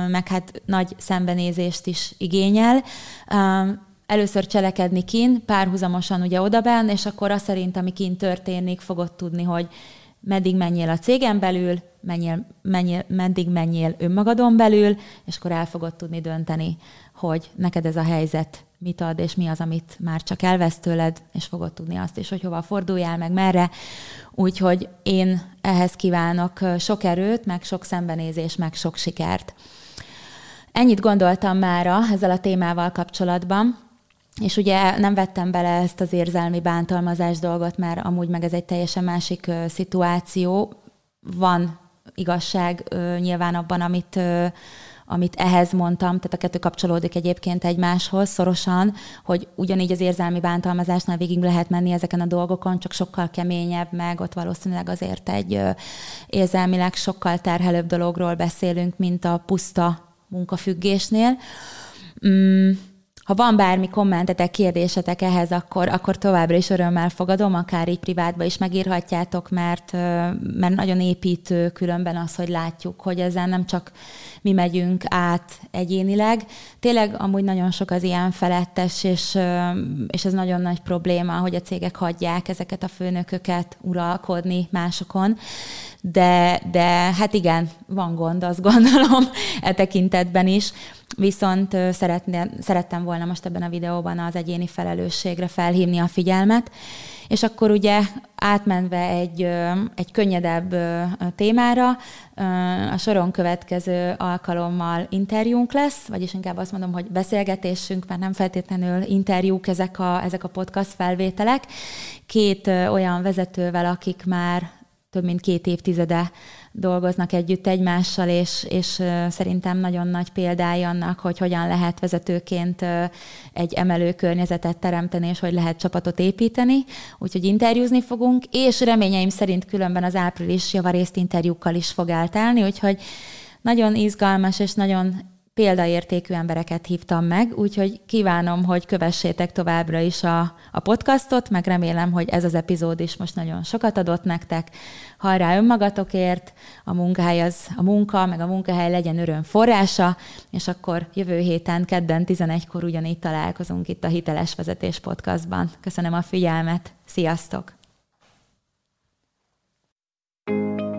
meg hát nagy szembenézést is igényel először cselekedni kin, párhuzamosan ugye odaben, és akkor az szerint, ami kint történik, fogod tudni, hogy meddig menjél a cégen belül, menjél, menjél, meddig menjél önmagadon belül, és akkor el fogod tudni dönteni, hogy neked ez a helyzet mit ad, és mi az, amit már csak elvesz tőled, és fogod tudni azt is, hogy hova forduljál, meg merre. Úgyhogy én ehhez kívánok sok erőt, meg sok szembenézés, meg sok sikert. Ennyit gondoltam mára ezzel a témával kapcsolatban. És ugye nem vettem bele ezt az érzelmi bántalmazás dolgot, mert amúgy meg ez egy teljesen másik ö, szituáció. Van igazság ö, nyilván abban, amit, ö, amit ehhez mondtam, tehát a kettő kapcsolódik egyébként egymáshoz szorosan, hogy ugyanígy az érzelmi bántalmazásnál végig lehet menni ezeken a dolgokon, csak sokkal keményebb, meg ott valószínűleg azért egy ö, érzelmileg sokkal terhelőbb dologról beszélünk, mint a puszta munkafüggésnél. Mm ha van bármi kommentetek, kérdésetek ehhez, akkor, akkor továbbra is örömmel fogadom, akár így privátba is megírhatjátok, mert, mert nagyon építő különben az, hogy látjuk, hogy ezen nem csak mi megyünk át egyénileg. Tényleg amúgy nagyon sok az ilyen felettes, és, és ez nagyon nagy probléma, hogy a cégek hagyják ezeket a főnököket uralkodni másokon. De, de hát igen, van gond, azt gondolom, (laughs) e tekintetben is. Viszont szeretne, szerettem volna most ebben a videóban az egyéni felelősségre felhívni a figyelmet, és akkor ugye átmenve egy, egy könnyedebb témára, a soron következő alkalommal interjúnk lesz, vagyis inkább azt mondom, hogy beszélgetésünk, mert nem feltétlenül interjúk ezek a, ezek a podcast felvételek. Két olyan vezetővel, akik már több mint két évtizede dolgoznak együtt egymással, és, és szerintem nagyon nagy példája annak, hogy hogyan lehet vezetőként egy emelő környezetet teremteni, és hogy lehet csapatot építeni. Úgyhogy interjúzni fogunk, és reményeim szerint különben az április javarészt interjúkkal is fog eltelni, úgyhogy nagyon izgalmas és nagyon példaértékű embereket hívtam meg, úgyhogy kívánom, hogy kövessétek továbbra is a, a podcastot, meg remélem, hogy ez az epizód is most nagyon sokat adott nektek. Hajrá önmagatokért, a munkahely az a munka, meg a munkahely legyen öröm forrása, és akkor jövő héten, kedden 11-kor ugyanígy találkozunk itt a Hiteles Vezetés Podcastban. Köszönöm a figyelmet, sziasztok! thank you